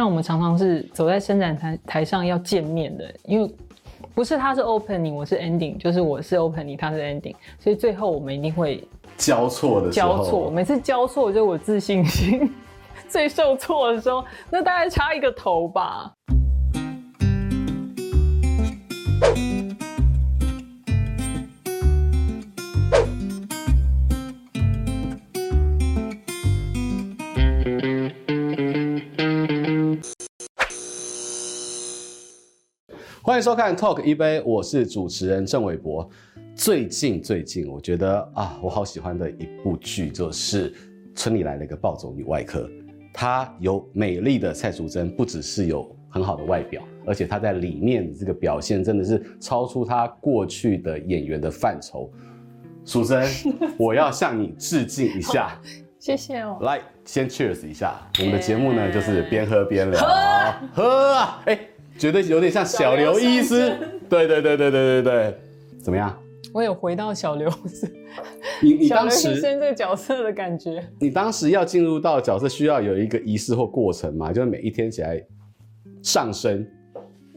但我们常常是走在伸展台台上要见面的，因为不是他是 opening，我是 ending，就是我是 opening，他是 ending，所以最后我们一定会交错的交错。每次交错，就是我自信心 最受挫的时候，那大概差一个头吧。欢迎收看 Talk 一杯，我是主持人郑伟博。最近最近，我觉得啊，我好喜欢的一部剧就是《村里来了一个暴走女外科》。她有美丽的蔡淑珍，不只是有很好的外表，而且她在里面这个表现真的是超出她过去的演员的范畴。淑珍，我要向你致敬一下，谢谢哦。来，先 Cheers 一下。我们的节目呢，就是边喝边聊。喝啊，哎。觉得有点像小刘医师，对对对对对对对，怎么样？我有回到小刘医你你当时医生这个角色的感觉。你当时要进入到角色，需要有一个仪式或过程嘛？就是每一天起来上身，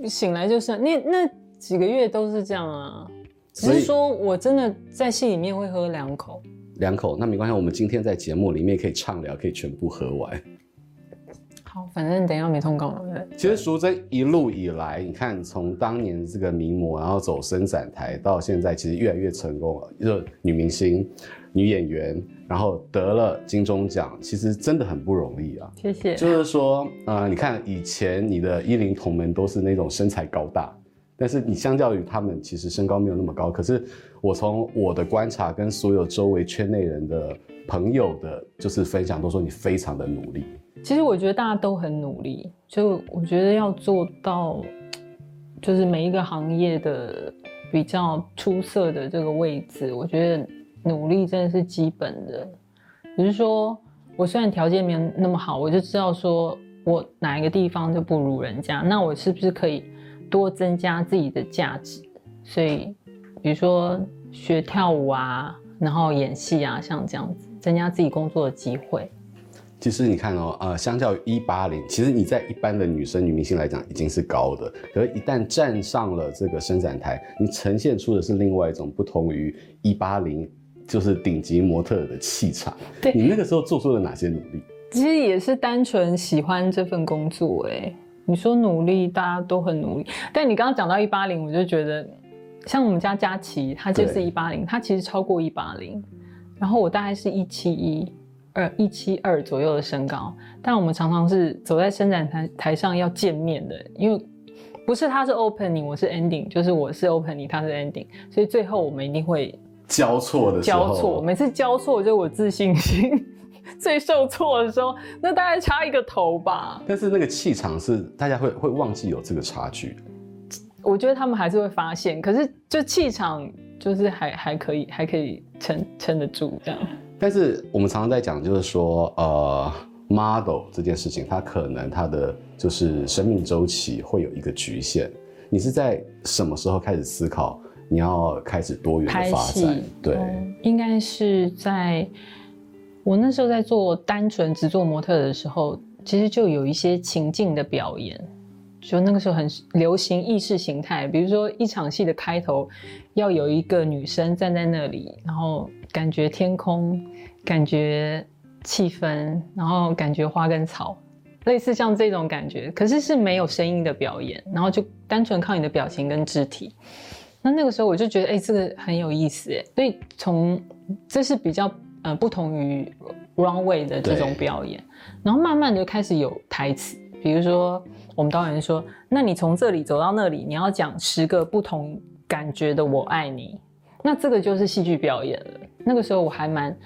醒来就是那那几个月都是这样啊。只是说我真的在戏里面会喝两口，两口那没关系，我们今天在节目里面可以畅聊，可以全部喝完。好，反正等一下没通告了。其实淑珍一路以来，你看从当年这个名模，然后走伸展台，到现在其实越来越成功了，就女明星、女演员，然后得了金钟奖，其实真的很不容易啊。谢谢。就是说，呃，你看以前你的一零同门都是那种身材高大，但是你相较于他们，其实身高没有那么高。可是我从我的观察跟所有周围圈内人的朋友的，就是分享，都说你非常的努力。其实我觉得大家都很努力，就我觉得要做到，就是每一个行业的比较出色的这个位置，我觉得努力真的是基本的。只是说我虽然条件没有那么好，我就知道说我哪一个地方就不如人家，那我是不是可以多增加自己的价值？所以，比如说学跳舞啊，然后演戏啊，像这样子，增加自己工作的机会。其实你看哦，呃，相较于一八零，其实你在一般的女生、女明星来讲已经是高的，可是，一旦站上了这个伸展台，你呈现出的是另外一种不同于一八零，就是顶级模特的气场。对，你那个时候做出了哪些努力？其实也是单纯喜欢这份工作。哎，你说努力，大家都很努力。但你刚刚讲到一八零，我就觉得，像我们家佳琪，她就是一八零，她其实超过一八零，然后我大概是一七一。二一七二左右的身高，但我们常常是走在伸展台台上要见面的，因为不是他是 opening，我是 ending，就是我是 opening，他是 ending，所以最后我们一定会交错的时候，交错，每次交错就是我自信心 最受挫的时候，那大概差一个头吧。但是那个气场是大家会会忘记有这个差距，我觉得他们还是会发现，可是就气场就是还还可以，还可以撑撑得住这样。但是我们常常在讲，就是说，呃，model 这件事情，它可能它的就是生命周期会有一个局限。你是在什么时候开始思考你要开始多元的发展？对，嗯，应该是在我那时候在做单纯只做模特的时候，其实就有一些情境的表演，就那个时候很流行意识形态，比如说一场戏的开头要有一个女生站在那里，然后。感觉天空，感觉气氛，然后感觉花跟草，类似像这种感觉，可是是没有声音的表演，然后就单纯靠你的表情跟肢体。那那个时候我就觉得，哎、欸，这个很有意思，哎，所以从这是比较呃不同于 runway 的这种表演，然后慢慢就开始有台词，比如说我们导演说，那你从这里走到那里，你要讲十个不同感觉的我爱你。那这个就是戏剧表演了。那个时候我还蛮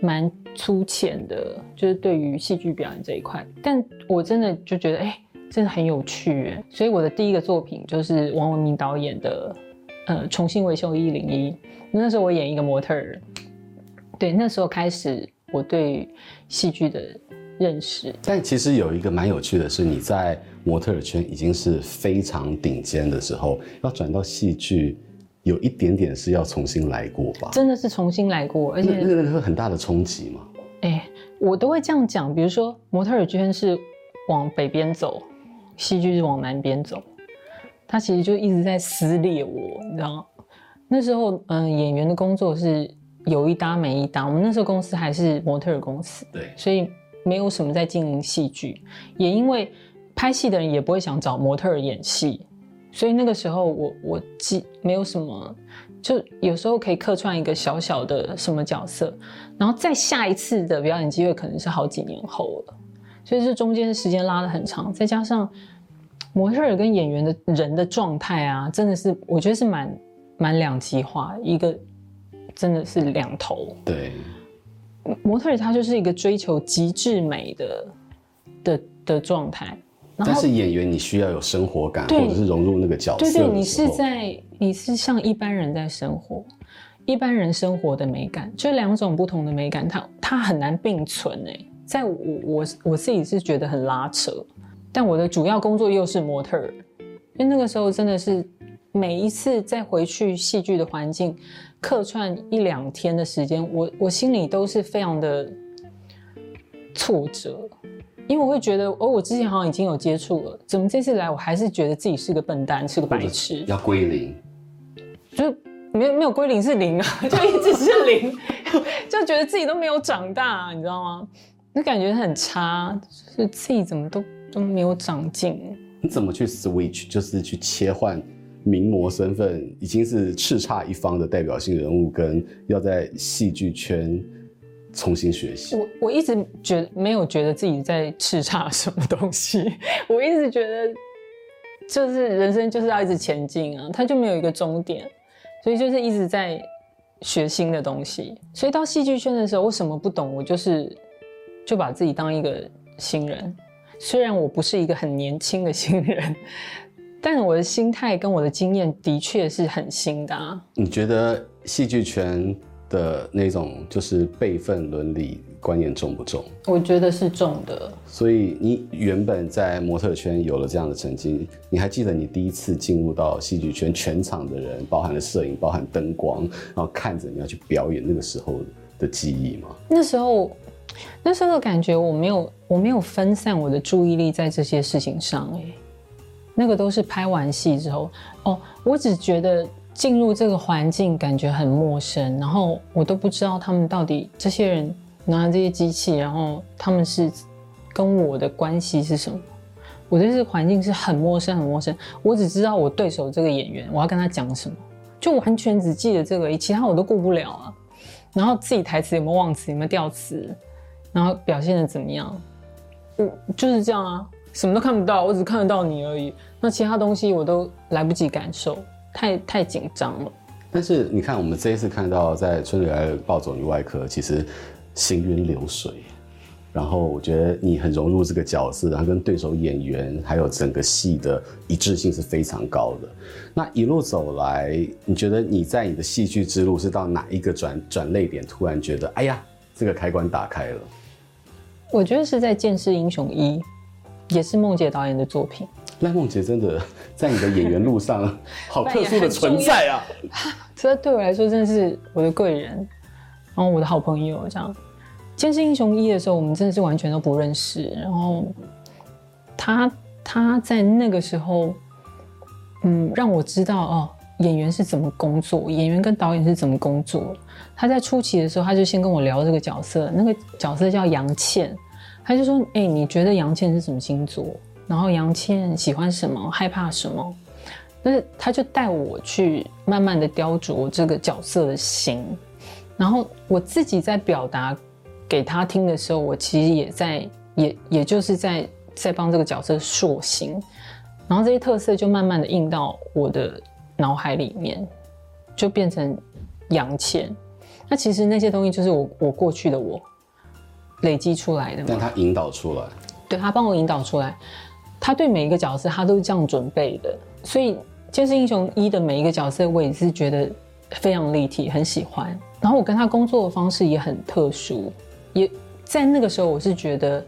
蛮粗浅的，就是对于戏剧表演这一块。但我真的就觉得，哎、真的很有趣哎。所以我的第一个作品就是王文明导演的，呃，重新维修一零一。那时候我演一个模特儿。对，那时候开始我对戏剧的认识。但其实有一个蛮有趣的是，你在模特儿圈已经是非常顶尖的时候，要转到戏剧。有一点点是要重新来过吧？真的是重新来过，而且那个会很大的冲击吗？哎、欸，我都会这样讲。比如说，模特儿圈是往北边走，戏剧是往南边走，他其实就一直在撕裂我，你知道吗？那时候，嗯，演员的工作是有一搭没一搭。我们那时候公司还是模特儿公司，对，所以没有什么在经营戏剧，也因为拍戏的人也不会想找模特儿演戏，所以那个时候我我既没有什么，就有时候可以客串一个小小的什么角色，然后再下一次的表演机会可能是好几年后了，所以这中间时间拉得很长，再加上模特儿跟演员的人的状态啊，真的是我觉得是蛮。蛮两极化，一个真的是两头。对，模特儿他就是一个追求极致美的的的状态。但是演员你需要有生活感，或者是融入那个角色。对对，你是在你是像一般人在生活，一般人生活的美感，就两种不同的美感，它它很难并存哎。在我我我自己是觉得很拉扯，但我的主要工作又是模特儿，因为那个时候真的是。每一次再回去戏剧的环境客串一两天的时间，我我心里都是非常的挫折，因为我会觉得，哦，我之前好像已经有接触了，怎么这次来我还是觉得自己是个笨蛋，是个白痴，要归零，就没有没有归零是零啊，就一直是零，就觉得自己都没有长大，你知道吗？那感觉很差，就是自己怎么都都没有长进。你怎么去 switch，就是去切换？名模身份已经是叱咤一方的代表性人物，跟要在戏剧圈重新学习。我我一直觉得没有觉得自己在叱咤 什么东西，我一直觉得就是人生就是要一直前进啊，他就没有一个终点，所以就是一直在学新的东西。所以到戏剧圈的时候，我什么不懂，我就是就把自己当一个新人，虽然我不是一个很年轻的新人。但我的心态跟我的经验的确是很新的啊。你觉得戏剧圈的那种就是辈分伦理观念重不重？我觉得是重的。所以你原本在模特圈有了这样的成绩，你还记得你第一次进入到戏剧圈，全场的人，包含了摄影，包含灯光，然后看着你要去表演那个时候的记忆吗？那时候，那时候的感觉，我没有，我没有分散我的注意力在这些事情上，欸，那个都是拍完戏之后哦，我只觉得进入这个环境感觉很陌生，然后我都不知道他们到底这些人拿这些机器，然后他们是跟我的关系是什么？我对这个环境是很陌生，很陌生。我只知道我对手这个演员，我要跟他讲什么，就完全只记得这个，其他我都顾不了啊。然后自己台词有没有忘词，有没有掉词，然后表现得怎么样？我就是这样啊。什么都看不到，我只看得到你而已。那其他东西我都来不及感受，太太紧张了。但是你看，我们这一次看到在《春里来了暴走女外科》，其实行云流水。然后我觉得你很融入这个角色，然后跟对手演员还有整个戏的一致性是非常高的。那一路走来，你觉得你在你的戏剧之路是到哪一个转转泪点，突然觉得哎呀，这个开关打开了？我觉得是在《剑士英雄一》。也是梦洁导演的作品。赖梦杰真的在你的演员路上 好特殊的存在啊！这对我来说真的是我的贵人，然后我的好朋友。这样，《剑士英雄一》的时候，我们真的是完全都不认识。然后他他在那个时候，嗯，让我知道哦，演员是怎么工作，演员跟导演是怎么工作。他在初期的时候，他就先跟我聊这个角色，那个角色叫杨倩。他就说：“哎、欸，你觉得杨倩是什么星座？然后杨倩喜欢什么，害怕什么？但是他就带我去慢慢的雕琢这个角色的心。然后我自己在表达给他听的时候，我其实也在，也也就是在在帮这个角色塑形。然后这些特色就慢慢的印到我的脑海里面，就变成杨倩。那其实那些东西就是我我过去的我。”累积出来的嘛，但他引导出来，对，他帮我引导出来，他对每一个角色他都是这样准备的，所以《剑士英雄一》的每一个角色我也是觉得非常立体，很喜欢。然后我跟他工作的方式也很特殊，也在那个时候我是觉得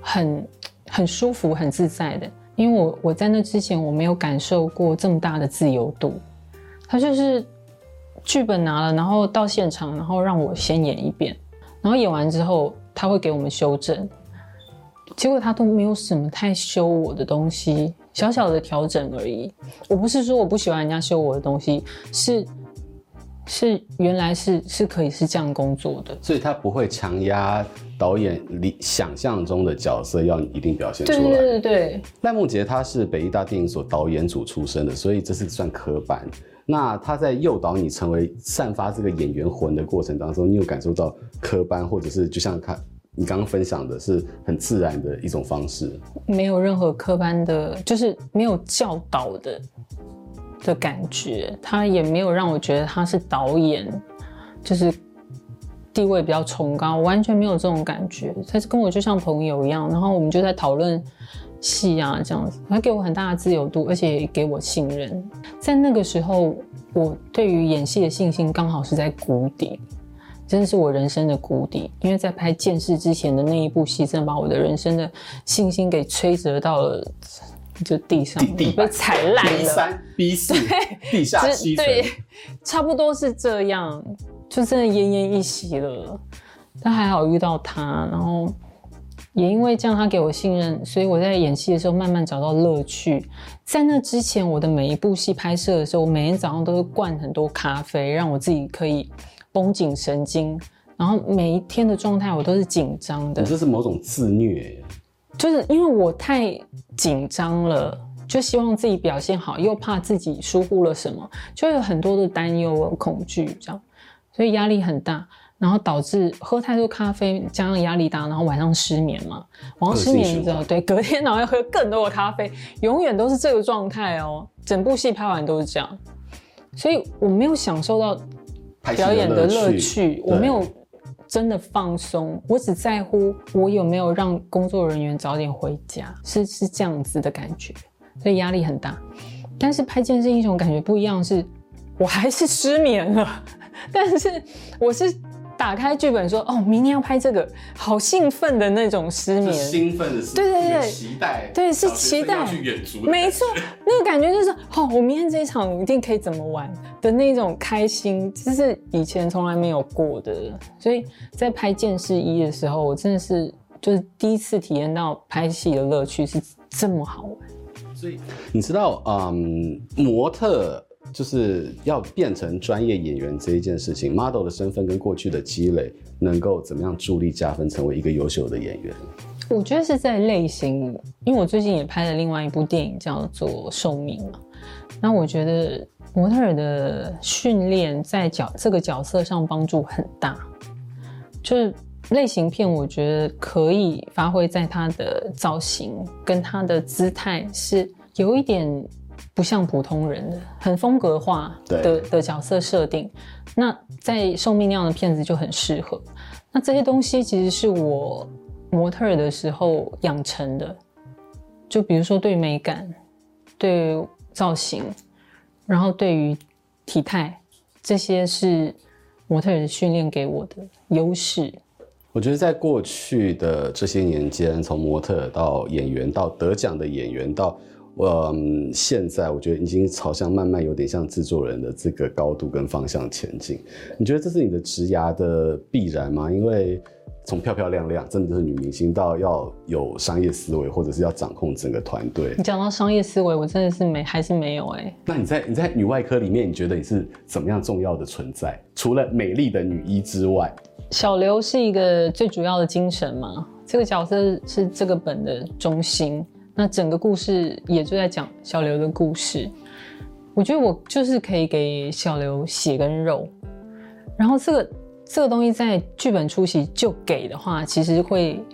很很舒服、很自在的，因为我我在那之前我没有感受过这么大的自由度。他就是剧本拿了，然后到现场，然后让我先演一遍，然后演完之后。他会给我们修正，结果他都没有什么太修我的东西，小小的调整而已。我不是说我不喜欢人家修我的东西，是是原来是是可以是这样工作的，所以他不会强压导演理想象中的角色要你一定表现出来。对对对对。赖孟杰他是北艺大电影所导演组出身的，所以这是算科班。那他在诱导你成为散发这个演员魂的过程当中，你有感受到科班，或者是就像他。你刚刚分享的是很自然的一种方式，没有任何科班的，就是没有教导的的感觉。他也没有让我觉得他是导演，就是地位比较崇高，完全没有这种感觉。他是跟我就像朋友一样，然后我们就在讨论戏啊这样子。他给我很大的自由度，而且也给我信任。在那个时候，我对于演戏的信心刚好是在谷底。真的是我人生的谷底，因为在拍《剑士》之前的那一部戏，真的把我的人生的信心给摧折到了就地上，地地被踩烂了。B 三、B 四，地下七层，对，差不多是这样，就真的奄奄一息了。但还好遇到他，然后也因为这样，他给我信任，所以我在演戏的时候慢慢找到乐趣。在那之前，我的每一部戏拍摄的时候，我每天早上都会灌很多咖啡，让我自己可以。绷紧神经，然后每一天的状态我都是紧张的。你这是某种自虐，就是因为我太紧张了，就希望自己表现好，又怕自己疏忽了什么，就有很多的担忧、恐惧，这样，所以压力很大，然后导致喝太多咖啡，加上压力大，然后晚上失眠嘛。晚上失眠之后，对，隔天然后要喝更多的咖啡，永远都是这个状态哦。整部戏拍完都是这样，所以我没有享受到。表演的乐趣，我没有真的放松，我只在乎我有没有让工作人员早点回家，是是这样子的感觉，所以压力很大。但是拍《剑士英雄》感觉不一样，是我还是失眠了，但是我是。打开剧本说：“哦，明天要拍这个，好兴奋的那种失眠，兴奋的是，对对对，期待，对是期待去演出，没错，那个感觉就是，哦，我明天这一场一定可以怎么玩的那种开心，这是以前从来没有过的。所以在拍《剑士一》的时候，我真的是就是第一次体验到拍戏的乐趣是这么好玩。所以你知道，嗯，模特。”就是要变成专业演员这一件事情，model 的身份跟过去的积累，能够怎么样助力加分，成为一个优秀的演员？我觉得是在类型，因为我最近也拍了另外一部电影叫做《寿命》嘛。那我觉得模特儿的训练在角这个角色上帮助很大。就是类型片，我觉得可以发挥在他的造型跟他的姿态是有一点。不像普通人的，很风格化的的角色设定，那在寿命那样的片子就很适合。那这些东西其实是我模特儿的时候养成的，就比如说对美感、对造型，然后对于体态，这些是模特训练给我的优势。我觉得在过去的这些年间，从模特到演员，到得奖的演员，到嗯，现在我觉得已经朝向慢慢有点像制作人的这个高度跟方向前进。你觉得这是你的职涯的必然吗？因为从漂漂亮亮，真的是女明星，到要有商业思维，或者是要掌控整个团队。你讲到商业思维，我真的是没，还是没有哎、欸。那你在你在女外科里面，你觉得你是怎么样重要的存在？除了美丽的女医之外，小刘是一个最主要的精神嘛？这个角色是这个本的中心。那整个故事也就在讲小刘的故事，我觉得我就是可以给小刘血跟肉，然后这个这个东西在剧本初期就给的话，其实会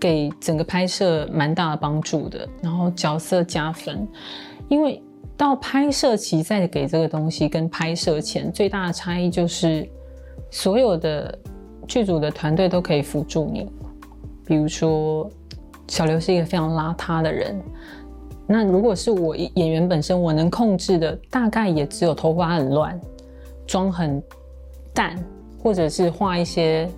给整个拍摄蛮大的帮助的，然后角色加分，因为到拍摄期再给这个东西，跟拍摄前最大的差异就是，所有的剧组的团队都可以辅助你，比如说。小刘是一个非常邋遢的人，那如果是我演员本身，我能控制的大概也只有头发很乱，妆很淡，或者是画一些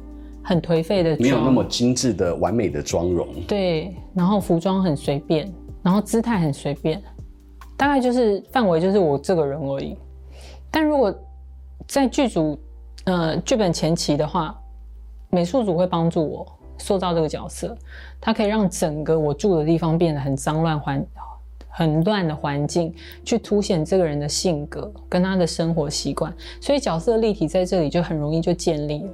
很颓废的妆，没有那么精致的完美的妆容。对，然后服装很随便，然后姿态很随便，大概就是范围就是我这个人而已。但如果在剧组，呃，剧本前期的话，美术组会帮助我。塑造这个角色，它可以让整个我住的地方变得很脏乱环。很乱的环境，去凸显这个人的性格跟他的生活习惯，所以角色立体在这里就很容易就建立了。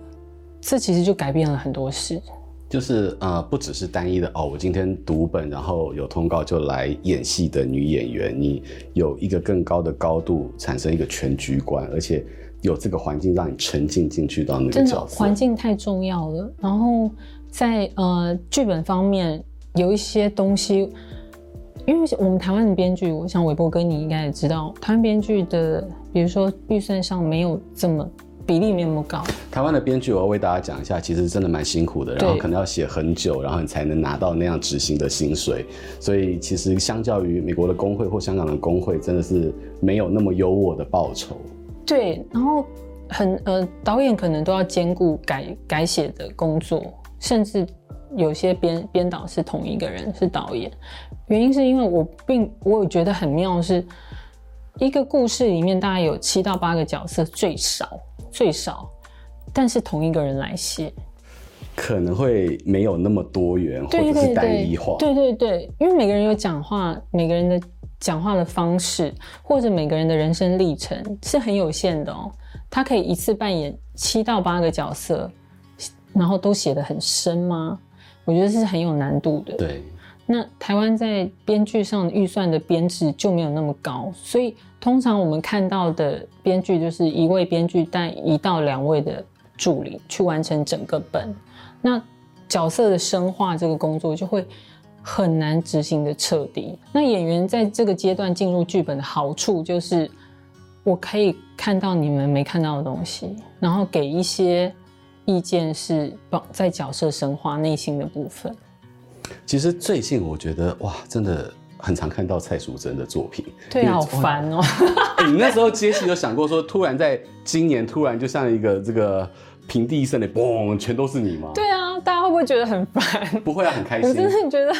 这其实就改变了很多事。就是呃，不只是单一的哦，我今天读本，然后有通告就来演戏的女演员，你有一个更高的高度，产生一个全局观，而且有这个环境让你沉浸进去到那个角色。环境太重要了。然后在呃剧本方面有一些东西。因为我们台湾的编剧，我想韦伯哥你应该也知道，台湾编剧的，比如说预算上没有这么比例没有那么高。台湾的编剧，我要为大家讲一下，其实真的蛮辛苦的，然后可能要写很久，然后你才能拿到那样执行的薪水。所以其实相较于美国的工会或香港的工会，真的是没有那么优渥的报酬。对，然后很呃，导演可能都要兼顾改改写的工作，甚至。有些编编导是同一个人，是导演。原因是因为我并我有觉得很妙，是一个故事里面大概有七到八个角色最少最少，但是同一个人来写，可能会没有那么多元或者是单一化。对对对，因为每个人有讲话，每个人的讲话的方式，或者每个人的人生历程是很有限的哦。他可以一次扮演七到八个角色，然后都写得很深吗？我觉得是很有难度的。对，那台湾在编剧上预算的编制就没有那么高，所以通常我们看到的编剧就是一位编剧带一到两位的助理去完成整个本。那角色的深化这个工作就会很难执行的彻底。那演员在这个阶段进入剧本的好处就是，我可以看到你们没看到的东西，然后给一些。意见是帮在角色深化内心的部分。其实最近我觉得哇，真的很常看到蔡淑珍的作品。对，好烦哦、欸。你那时候接戏有想过说，突然在今年突然就像一个这个平地一声的嘣，全都是你吗？对啊。会不会觉得很烦？不会啊，很开心。我真的觉得，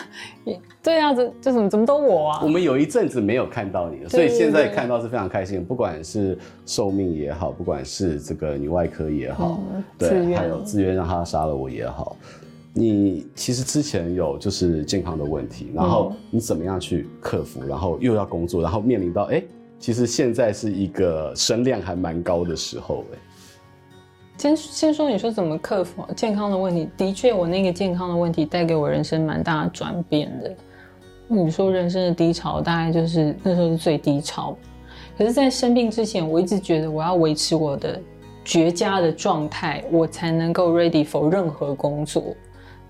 对啊，这这怎么怎么都我啊？我们有一阵子没有看到你了，所以现在看到是非常开心。不管是寿命也好，不管是这个女外科也好，嗯、对，还有自愿让他杀了我也好，你其实之前有就是健康的问题，然后你怎么样去克服？然后又要工作，然后面临到哎、欸，其实现在是一个声量还蛮高的时候哎、欸。先先说，你说怎么克服健康的问题？的确，我那个健康的问题带给我人生蛮大的转变的。你说人生的低潮，大概就是那时候是最低潮。可是，在生病之前，我一直觉得我要维持我的绝佳的状态，我才能够 ready for 任何工作。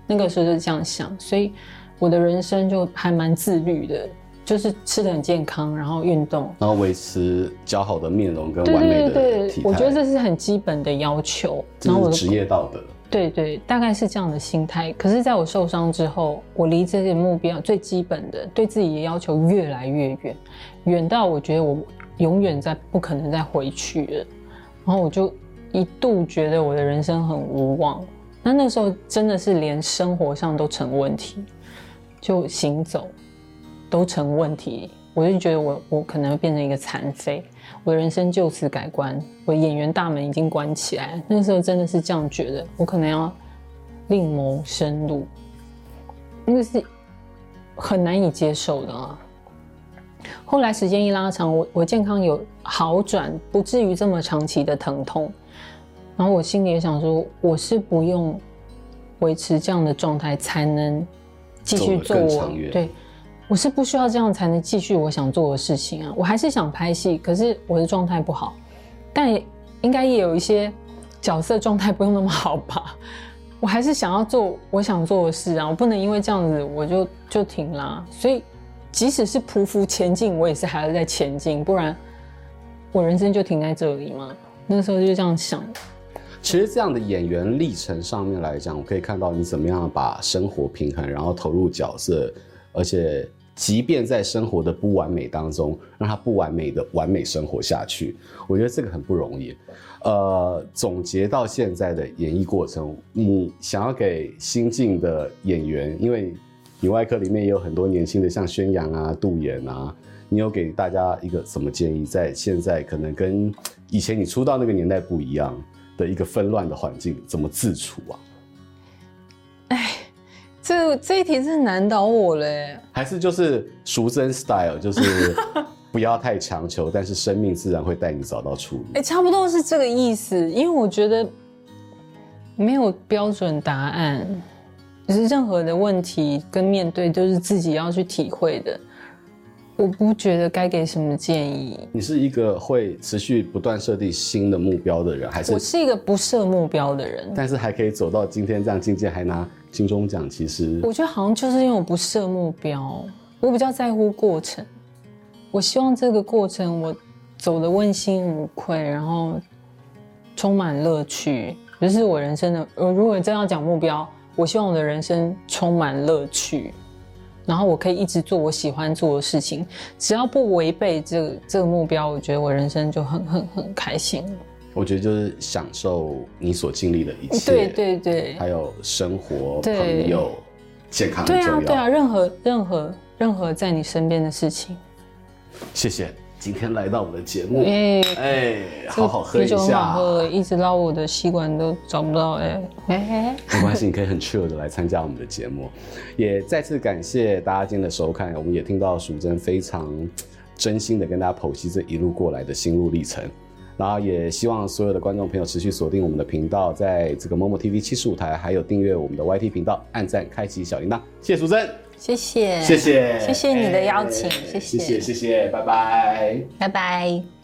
那个时候就这样想，所以我的人生就还蛮自律的。就是吃的很健康，然后运动，然后维持较好的面容跟完美的体态。对对对，我觉得这是很基本的要求。这是职业道德。对对，大概是这样的心态。可是，在我受伤之后，我离这些目标最基本的对自己的要求越来越远，远到我觉得我永远在不可能再回去了。然后我就一度觉得我的人生很无望。那那时候真的是连生活上都成问题，就行走。都成问题，我就觉得我我可能会变成一个残废，我的人生就此改观，我的演员大门已经关起来。那时候真的是这样觉得，我可能要另谋生路，那是很难以接受的啊。后来时间一拉长，我我健康有好转，不至于这么长期的疼痛。然后我心里也想说，我是不用维持这样的状态才能继续做我对。我是不需要这样才能继续我想做的事情啊！我还是想拍戏，可是我的状态不好，但应该也有一些角色状态不用那么好吧？我还是想要做我想做的事啊！我不能因为这样子我就就停啦。所以即使是匍匐前进，我也是还要再前进，不然我人生就停在这里吗？那时候就这样想。其实这样的演员历程上面来讲，我可以看到你怎么样把生活平衡，然后投入角色。而且，即便在生活的不完美当中，让他不完美的完美生活下去，我觉得这个很不容易。呃，总结到现在的演艺过程，你想要给新进的演员，因为女外科里面也有很多年轻的，像宣扬啊、杜妍啊，你有给大家一个什么建议？在现在可能跟以前你出道那个年代不一样的一个纷乱的环境，怎么自处啊？哎。这这一题是难倒我嘞。还是就是淑珍 style，就是 不要太强求，但是生命自然会带你找到出路。哎、欸，差不多是这个意思。因为我觉得没有标准答案，就是任何的问题跟面对都是自己要去体会的。我不觉得该给什么建议。你是一个会持续不断设定新的目标的人，还是？我是一个不设目标的人，但是还可以走到今天这样境界，还拿金钟奖。其实我觉得好像就是因为我不设目标，我比较在乎过程。我希望这个过程我走得问心无愧，然后充满乐趣。就是我人生的，我如果真要讲目标，我希望我的人生充满乐趣。然后我可以一直做我喜欢做的事情，只要不违背这个这个目标，我觉得我人生就很很很开心。我觉得就是享受你所经历的一切，对对对，还有生活、朋友、健康。对啊对啊，任何任何任何在你身边的事情。谢谢。今天来到我们的节目，哎、欸欸，好好喝一下，喝，一直捞我的吸管都找不到，哎、欸，哎，没关系，你可以很 chill 的来参加我们的节目，也再次感谢大家今天的收看，我们也听到淑珍非常真心的跟大家剖析这一路过来的心路历程，然后也希望所有的观众朋友持续锁定我们的频道，在这个 Momo TV 七十五台，还有订阅我们的 YT 频道，按赞开启小铃铛，谢谢淑珍。谢谢，谢谢，谢谢。你的邀请，欸、谢谢，谢谢，谢谢，拜拜，拜拜。